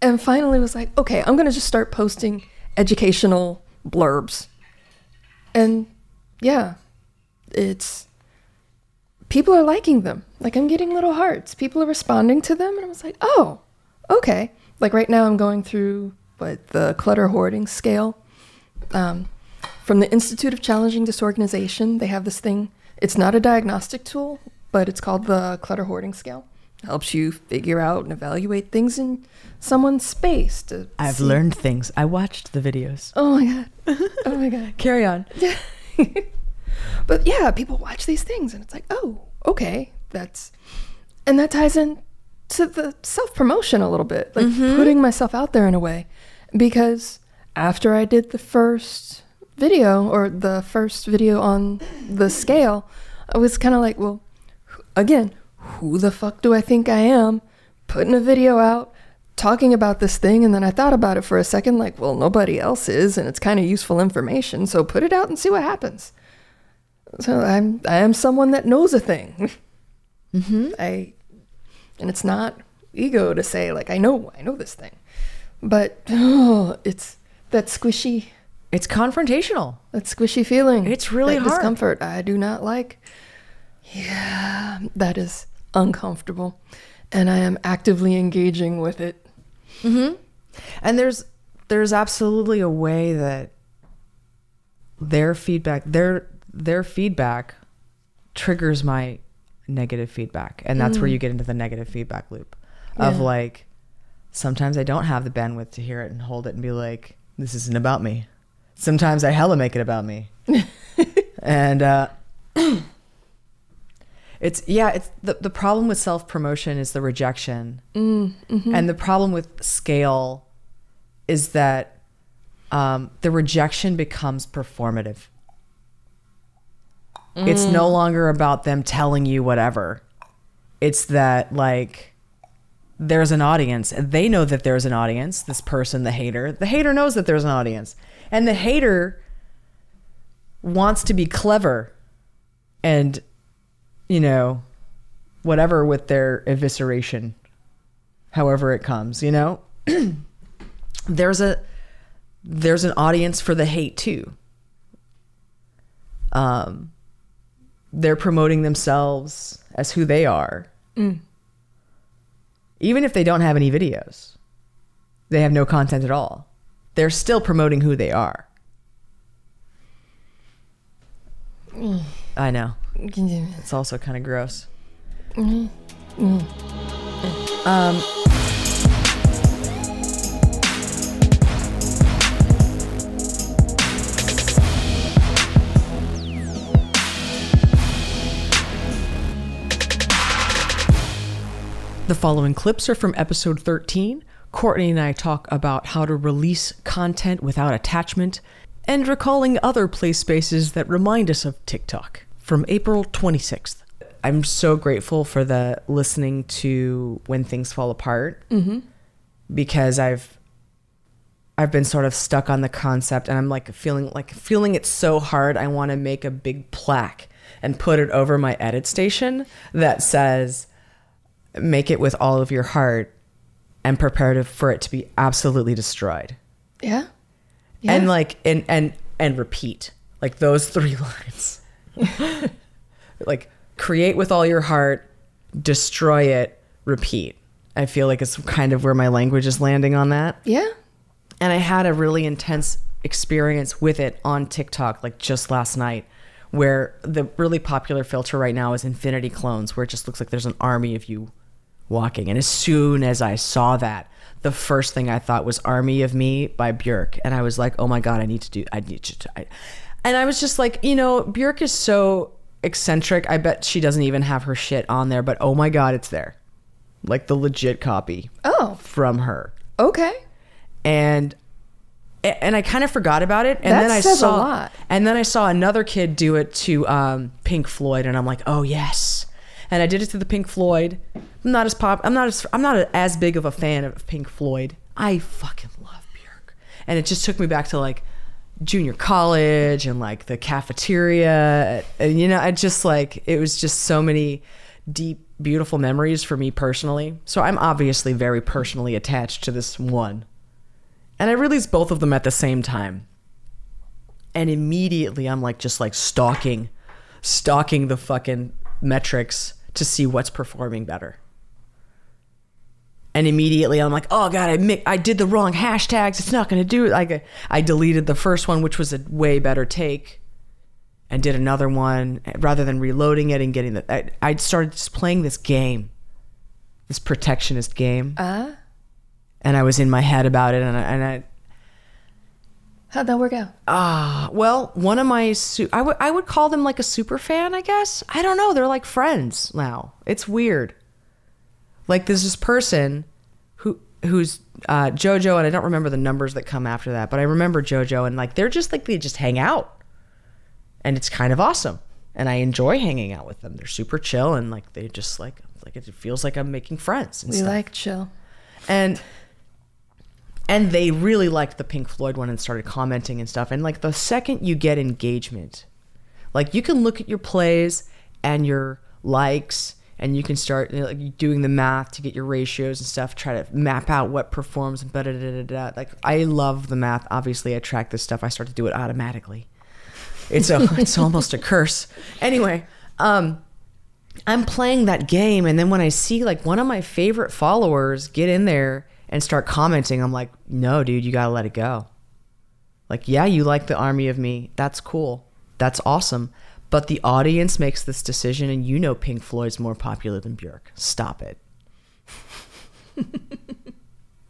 And finally was like, okay, I'm going to just start posting educational blurbs. And yeah, it's people are liking them. Like I'm getting little hearts. People are responding to them and I was like, "Oh, okay." Like right now I'm going through what the clutter hoarding scale. Um, from the Institute of Challenging Disorganization, they have this thing. It's not a diagnostic tool, but it's called the clutter hoarding scale. It helps you figure out and evaluate things in someone's space. To I've see- learned things. I watched the videos. Oh my god. Oh my god. Carry on. but yeah, people watch these things and it's like, oh, okay, that's, and that ties in to the self promotion a little bit, like putting myself out there in a way. Because after I did the first video or the first video on the scale, I was kind of like, well, again, who the fuck do I think I am putting a video out? Talking about this thing, and then I thought about it for a second, like, well, nobody else is, and it's kind of useful information, so put it out and see what happens. So I'm I am someone that knows a thing. Mm-hmm. I and it's not ego to say like I know I know this thing, but oh, it's that squishy It's confrontational. that squishy feeling. It's really hard. discomfort. I do not like. Yeah, that is uncomfortable, and I am actively engaging with it. Mm-hmm. And there's there's absolutely a way that their feedback their their feedback triggers my negative feedback and that's where you get into the negative feedback loop of Yeah. like sometimes i don't have the bandwidth to hear it and hold it and be like this isn't about me. Sometimes i hella make it about me. And uh it's yeah it's the, the problem with self-promotion is the rejection. And the problem with scale is that um, the rejection becomes performative it's no longer about them telling you whatever. It's that like there's an audience. And they know that there's an audience this person the hater. The hater knows that there's an audience. And the hater wants to be clever and you know whatever with their evisceration however it comes you know? There's a there's an audience for the hate too. Um they're promoting themselves as who they are. Mm. Even if they don't have any videos they have no content at all. They're still promoting who they are. Mm. I know. It's also kind of gross mm-hmm. Mm-hmm. um The following clips are from episode 13. Courtney and I talk about how to release content without attachment and recalling other play spaces that remind us of TikTok from April 26th. I'm so grateful for the listening to When Things Fall Apart mm-hmm. because I've I've been sort of stuck on the concept and I'm like feeling like feeling it so hard I want to make a big plaque and put it over my edit station that says make it with all of your heart and prepare to, for it to be absolutely destroyed Yeah. Yeah. and like and and and repeat like those three lines like create with all your heart destroy it repeat i feel like it's kind of where my language is landing on that yeah. and I had a really intense experience with it on TikTok like just last night where the really popular filter right now is infinity clones where it just looks like there's an army of you walking and as soon as I saw that the first thing I thought was Army of Me by Björk and I was like oh my god I need to do I need to I, and I was just like you know Björk is so eccentric I bet she doesn't even have her shit on there but oh my god it's there like the legit copy Oh, from her okay. and and I kind of forgot about it. And That then I saw, lot. and then I saw another kid do it to um, Pink Floyd, and I'm like, oh yes. And I did it to the Pink Floyd. I'm not as pop. I'm not as. I'm not as big of a fan of Pink Floyd. I fucking love Björk, and it just took me back to like junior college and like the cafeteria, and you know, I just like it was just so many deep, beautiful memories for me personally. So I'm obviously very personally attached to this one. And I released both of them at the same time. And immediately I'm like just like stalking stalking the fucking metrics to see what's performing better. And immediately I'm like, "Oh god, I mi- I did the wrong hashtags. It's not going to do it." Like I deleted the first one which was a way better take and did another one rather than reloading it and getting the I, I started just playing this game. This protectionist game Uh, and I was in my head about it, and I, and I how'd that work out? ah, well, one of my su- I would I would call them like a super fan, I guess. I don't know. They're like friends now. It's weird. Like there's this person who who's uh, JoJo, and I don't remember the numbers that come after that, but I remember JoJo, and like they're just like they just hang out, and it's kind of awesome, and I enjoy hanging out with them. They're super chill, and like they just like like it feels like I'm making friends and We stuff like chill. and and they really liked the Pink Floyd one and started commenting and stuff. And like the second you get engagement, like you can look at your plays and your likes, and you can start you know, like doing the math to get your ratios and stuff. Try to map out what performs and da da da da. Like I love the math. Obviously, I track this stuff. I start to do it automatically. It's a it's almost a curse. Anyway, um, I'm playing that game, and then when I see like one of my favorite followers get in there and start commenting, I'm like, no, dude, you gotta let it go. Like, yeah, you like the army of me. That's cool. That's awesome. But the audience makes this decision, and you know Pink Floyd's more popular than Björk. Stop it.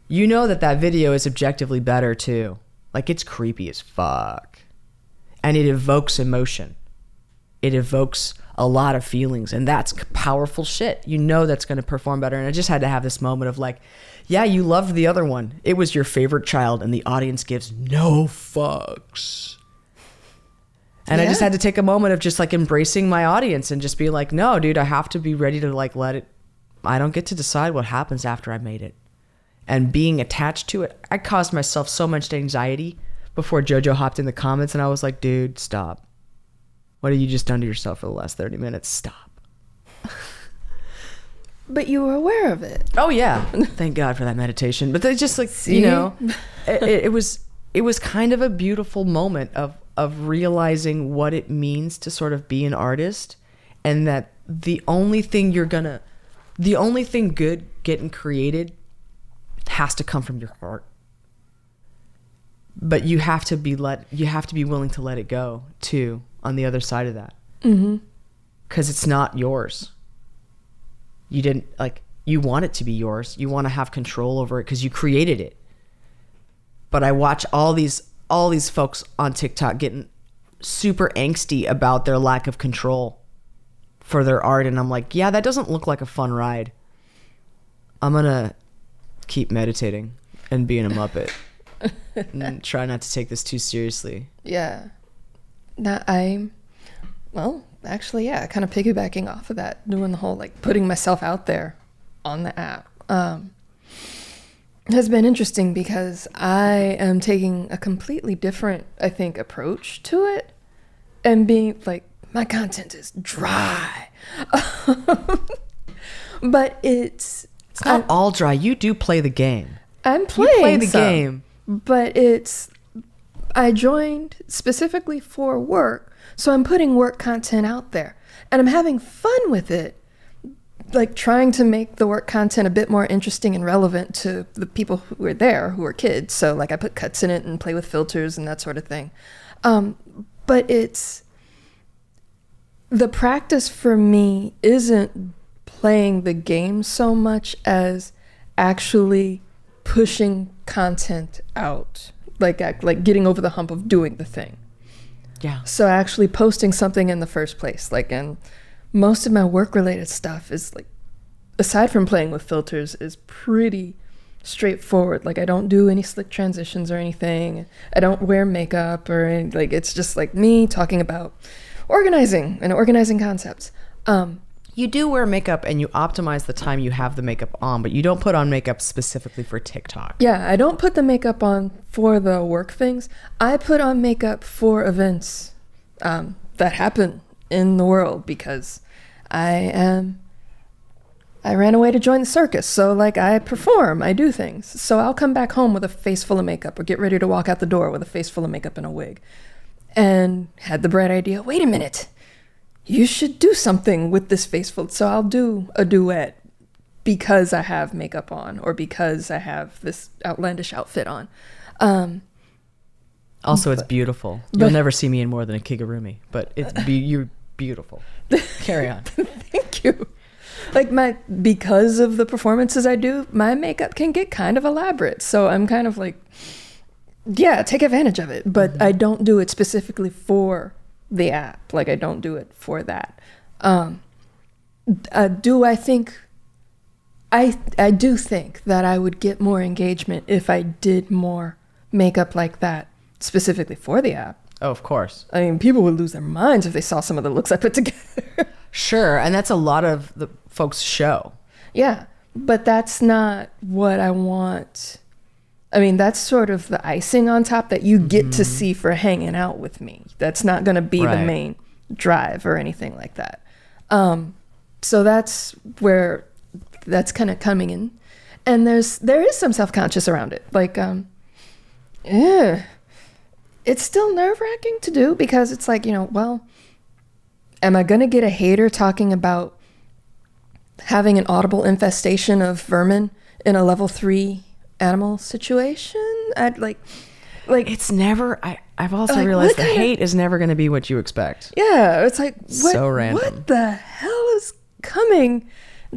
you know that that video is objectively better too. Like, it's creepy as fuck. And it evokes emotion, it evokes a lot of feelings, and that's powerful shit. You know that's gonna perform better. And I just had to have this moment of like, yeah, you loved the other one. It was your favorite child, and the audience gives no fucks. And I just had to take a moment of just like embracing my audience and just be like, no, dude, I have to be ready to like let it. I don't get to decide what happens after I made it. And being attached to it, I caused myself so much anxiety before JoJo hopped in the comments, and I was like, dude, stop. What have you just done to yourself for the last 30 minutes? Stop. But you were aware of it. Oh yeah, thank God for that meditation. But they just like See? you know, it, it, it was it was kind of a beautiful moment of of realizing what it means to sort of be an artist, and that the only thing you're gonna, the only thing good getting created, has to come from your heart. But you have to be let you have to be willing to let it go too on the other side of that, Mm-hmm. because it's not yours. You didn't like you want it to be yours. You want to have control over it because you created it. But i watch all these all these folks on tiktok getting super angsty about their lack of control for their art and i'm like yeah that doesn't look like a fun ride. I'm gonna keep meditating and being a muppet and try not to take this too seriously. Yeah. Now I'm, well, actually, yeah, kind of piggybacking off of that, doing the whole like putting myself out there on the app um, has been interesting because I am taking a completely different, I think, approach to it and being like, my content is dry. but it's, it's not all dry you do play the game I'm playing. you play the some. game but it's I joined specifically for work, so I'm putting work content out there and I'm having fun with it. Like trying to make the work content a bit more interesting and relevant to the people who are there, who are kids. So like I put cuts in it and play with filters and that sort of thing. Um, but it's the practice for me isn't playing the game so much as actually pushing content out like act- like getting over the hump of doing the thing. Yeah. So actually posting something in the first place like and most of my work related stuff is like aside from playing with filters is pretty straightforward. Like i don't do any slick transitions or anything. I don't wear makeup or any, like it's just like me talking about organizing and organizing concepts. Um You do wear makeup and you optimize the time you have the makeup on, but you don't put on makeup specifically for TikTok. Yeah, I don't put the makeup on for the work things. I put on makeup for events um, that happen in the world because I am. I ran away to join the circus, so like I perform, I do things. So I'll come back home with a face full of makeup or get ready to walk out the door with a face full of makeup and a wig. And had the bright idea wait a minute, you should do something with this face full. So I'll do a duet because I have makeup on or because I have this outlandish outfit on. Um, Also, it's But- beautiful. You'll but- never see me in more than a kigurumi, but it's be- you're beautiful. Carry on. thank you. Like my because of the performances I do, my makeup can get kind of elaborate. So I'm kind of like yeah, take advantage of it, but I don't do it specifically for the app. Like I don't do it for that. Um uh, do I think I I do think that I would get more engagement if I did more makeup like that specifically for the app. Oh, of course. I mean, people would lose their minds if they saw some of the looks I put together. Sure, and that's a lot of the folks' show. yeah, but that's not what I want. I mean, that's sort of the icing on top that you get to see for hanging out with me. That's not going to be the main drive or anything like that. Um, so that's where that's kind of coming in, and there's there is some self conscious around it. Like, um, yeah, it's still nerve wracking to do because it's like you know, well, am I gonna get a hater talking about having an audible infestation of vermin in a level three animal situation. I'd like, like It's never. I I've also Like, realized the hate is never going to be what you expect. Yeah, it's like what, So random. What the hell is coming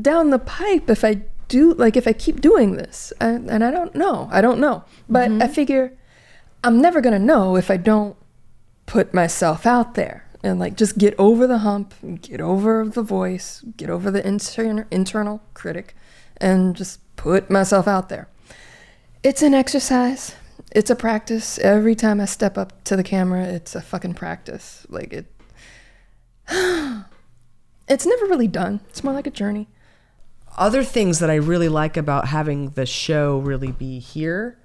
down the pipe if I do like if I keep doing this? And, and I don't know. I don't know. But Mm-hmm. I figure I'm never gonna know if I don't put myself out there and like just get over the hump, get over the voice, get over the inter- internal critic, and just put myself out there. It's an exercise. It's a practice. Every time I step up to the camera, it's a fucking practice. Like it It's never really done. It's more like a journey. Other things that I really like about having the show really be here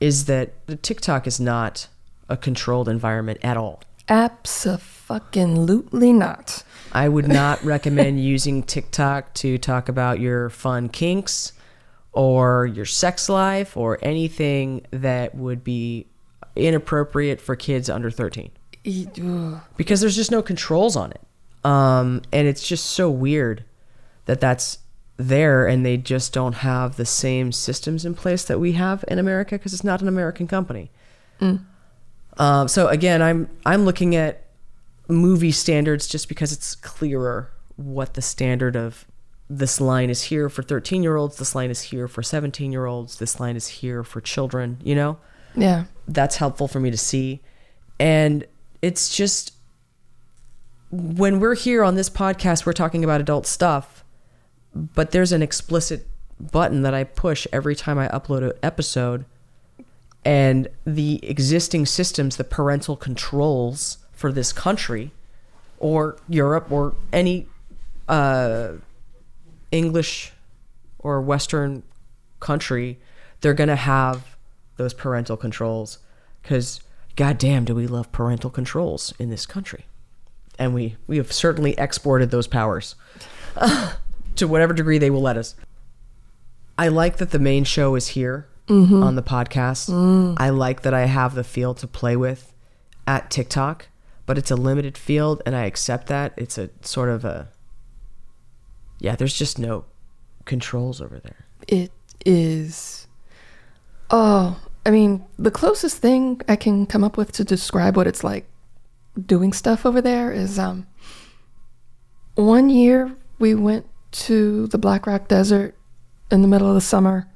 is that the TikTok is not a controlled environment at all. Absolutely not. I would not recommend using TikTok to talk about your fun kinks or your sex life or anything that would be inappropriate for kids under 13 E- because there's just no controls on it. Um, and it's just so weird that that's there and they just don't have the same systems in place that we have in America because it's not an American company. Um, so again, I'm I'm looking at movie standards just because it's clearer what the standard of this line is here for 13 year olds, this line is here for 17 year olds, this line is here for children, you know? Yeah. That's helpful for me to see. And it's just when we're here on this podcast, we're talking about adult stuff, but there's an explicit button that I push every time I upload an episode. And the existing systems, the parental controls for this country or Europe or any uh, English or Western country, they're going to have those parental controls because, goddamn, do we love parental controls in this country? And we, we have certainly exported those powers to whatever degree they will let us. I like that the main show is here mm-hmm. on the podcast. Mm. I like that I have the field to play with at TikTok, but it's a limited field and I accept that. It's a sort of a yeah, there's just no controls over there. It is. Oh, I mean, the closest thing I can come up with to describe what it's like doing stuff over there is um. One year we went to the Black Rock Desert in the middle of the summer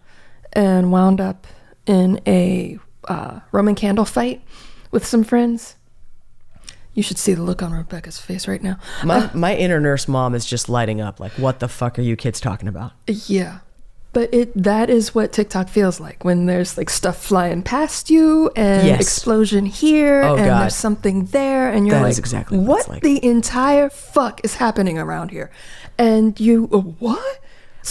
and wound up in a uh, Roman candle fight with some friends. You should see the look on Rebecca's face right now. My my inner nurse mom is just lighting up like what the fuck are you kids talking about? Yeah. But it that is what TikTok feels like when there's like stuff flying past you and Yes. explosion here Oh, and God. there's something there and you're That like exactly what like." the entire fuck is happening around here? And you uh, what?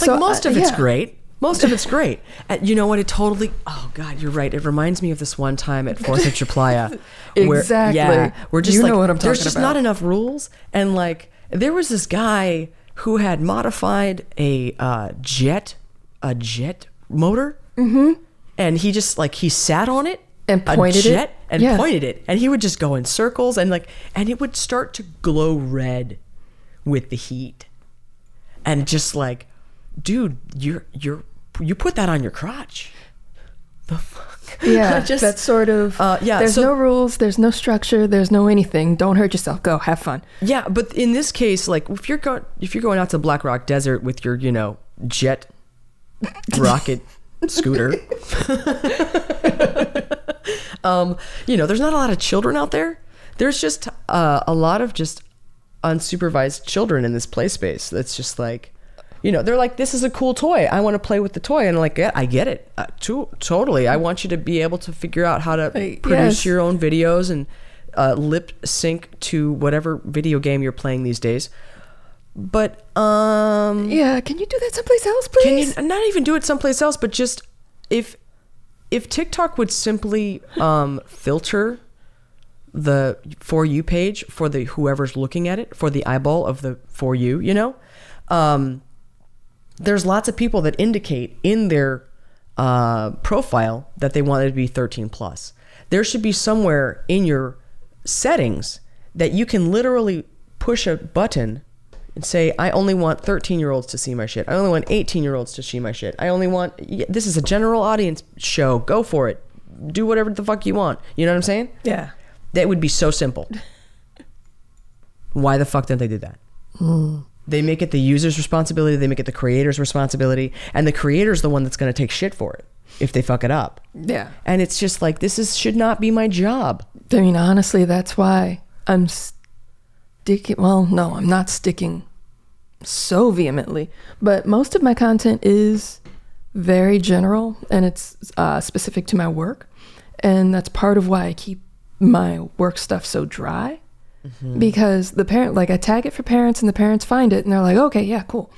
Like most uh, of it's yeah. great. Most of it's great. And you know what? It totally. Oh God, you're right. It reminds me of this one time at Fourth of July. where- Exactly. yeah, we're just You like know what I'm there's just about. not enough rules, and like there was this guy who had modified a uh, jet, a jet motor, mm-hmm. and he just like he sat on it And a pointed it? and Yeah. pointed it, and he would just go in circles and like, and it would start to glow red with the heat and just like, dude, you're you're you put that on your crotch. The fuck? Yeah, just that's sort of. Uh, yeah, there's so- no rules. There's no structure. There's no anything. Don't hurt yourself. Go have fun. yeah. But in this case, like if you're going if you're going out to Black Rock Desert with your you know jet rocket scooter, um, you know, there's not a lot of children out there. There's just uh, a lot of just unsupervised children in this play space. That's just like, you know, they're like, this is a cool toy. I want to play with the toy, and I'm like, yeah, I get it, uh, to- totally. I want you to be able to figure out how to produce yes. your own videos and uh, lip sync to whatever video game you're playing these days. But um, Yeah. Can you do that someplace else, please? can you not even do it someplace else, but just if if TikTok would simply um, filter the for you page for the whoever's looking at it for the eyeball of the for you, you know, um, there's lots of people that indicate in their uh, profile that they wanted to be 13 plus. There should be somewhere in your settings that you can literally push a button and say, I only want 13 year olds to see my shit. I only want 18 year olds to see my shit. I only want, this is a general audience show. Go for it. Do whatever the fuck you want. You know what I'm saying? Yeah. That would be so simple. Why the fuck didn't they do that? They make it the user's responsibility, they make it the creator's responsibility, and the creator's the one that's going to take shit for it if they fuck it up. Yeah. And it's just like this is should not be my job. I mean, honestly, that's why I'm sticking. Well, no, I'm not sticking so vehemently, but most of my content is very general and it's uh, specific to my work. And that's part of why I keep my work stuff so dry. Because the parent, like, I tag it for parents and the parents find it and they're like, okay, yeah, cool.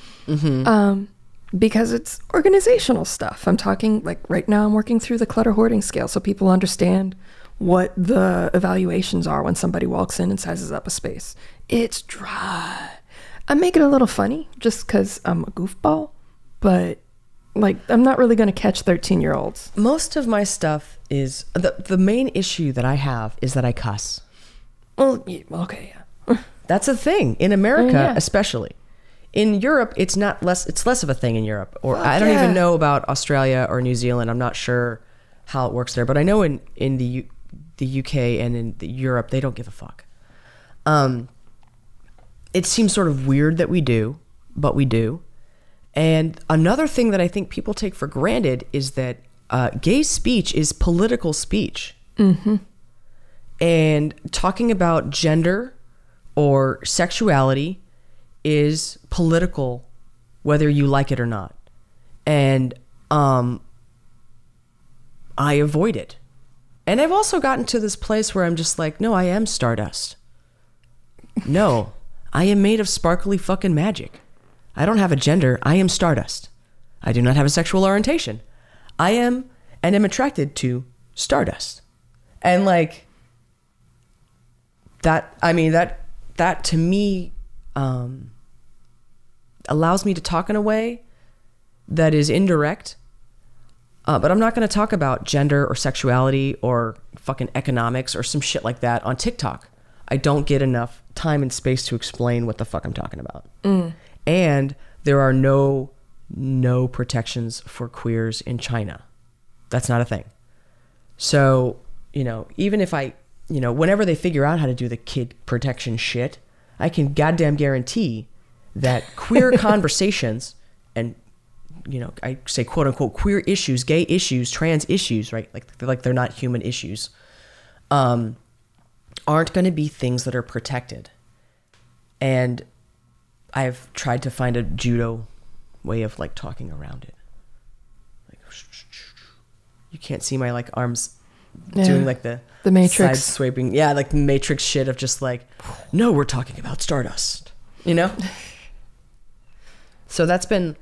Um, because it's organizational stuff. I'm talking like right now I'm working through the clutter hoarding scale so people understand what the evaluations are when somebody walks in and sizes up a space. It's dry. I make it a little funny just cuz I'm a goofball, but like I'm not really going to catch 13-year-olds. Most of my stuff is the the main issue that I have is that I cuss. Well, yeah, okay, yeah. That's a thing in America, yeah. especially. In Europe, it's not less. It's less of a thing in Europe, or Fuck I don't yeah. even know about Australia or New Zealand. I'm not sure how it works there, but I know in in the U, the UK and in the Europe they don't give a fuck. Um, it seems sort of weird that we do, but we do. And another thing that I think people take for granted is that uh, gay speech is political speech. And talking about gender or sexuality is political, whether you like it or not. And um, I avoid it. And I've also gotten to this place where I'm just like, no, I am stardust. No, I am made of sparkly fucking magic. I don't have a gender. I am stardust. I do not have a sexual orientation. I am and am attracted to stardust. And like that I mean that that to me um allows me to talk in a way that is indirect. Uh, but I'm not going to talk about gender or sexuality or fucking economics or some shit like that on TikTok. I don't get enough time and space to explain what the fuck I'm talking about. And there are no no protections for queers in China. That's not a thing. So, you know, even if I, you know, whenever they figure out how to do the kid protection shit, I can goddamn guarantee that queer conversations and you know, I say quote unquote queer issues, gay issues, trans issues, right? Like they're like they're not human issues. Um aren't going to be things that are protected. And I've tried to find a judo way of like talking around it. Like you can't see my like arms Yeah. doing like the The Matrix. side swiping. Yeah, like Matrix shit of just like, no, we're talking about Stardust. You know. so that's been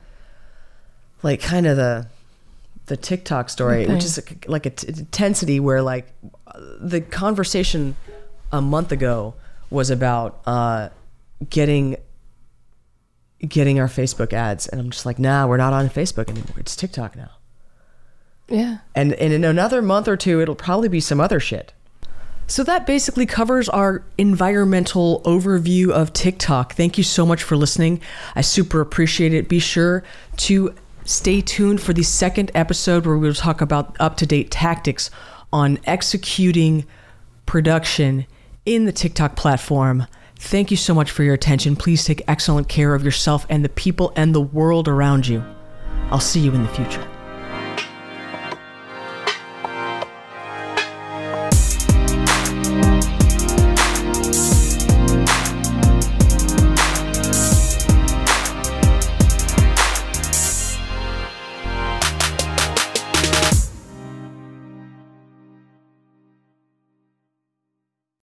like kind of the the TikTok story, Okay. which is like, like a t- intensity where like the conversation a month ago was about uh, getting getting our Facebook ads, and I'm just like, nah, we're not on Facebook anymore. It's TikTok now. Yeah. And, and in another month or two, it'll probably be some other shit. So that basically covers our environmental overview of TikTok. Thank you so much for listening. I super appreciate it. Be sure to stay tuned for the second episode where we'll talk about up to date tactics on executing production in the TikTok platform. Thank you so much for your attention. Please take excellent care of yourself and the people and the world around you. I'll see you in the future.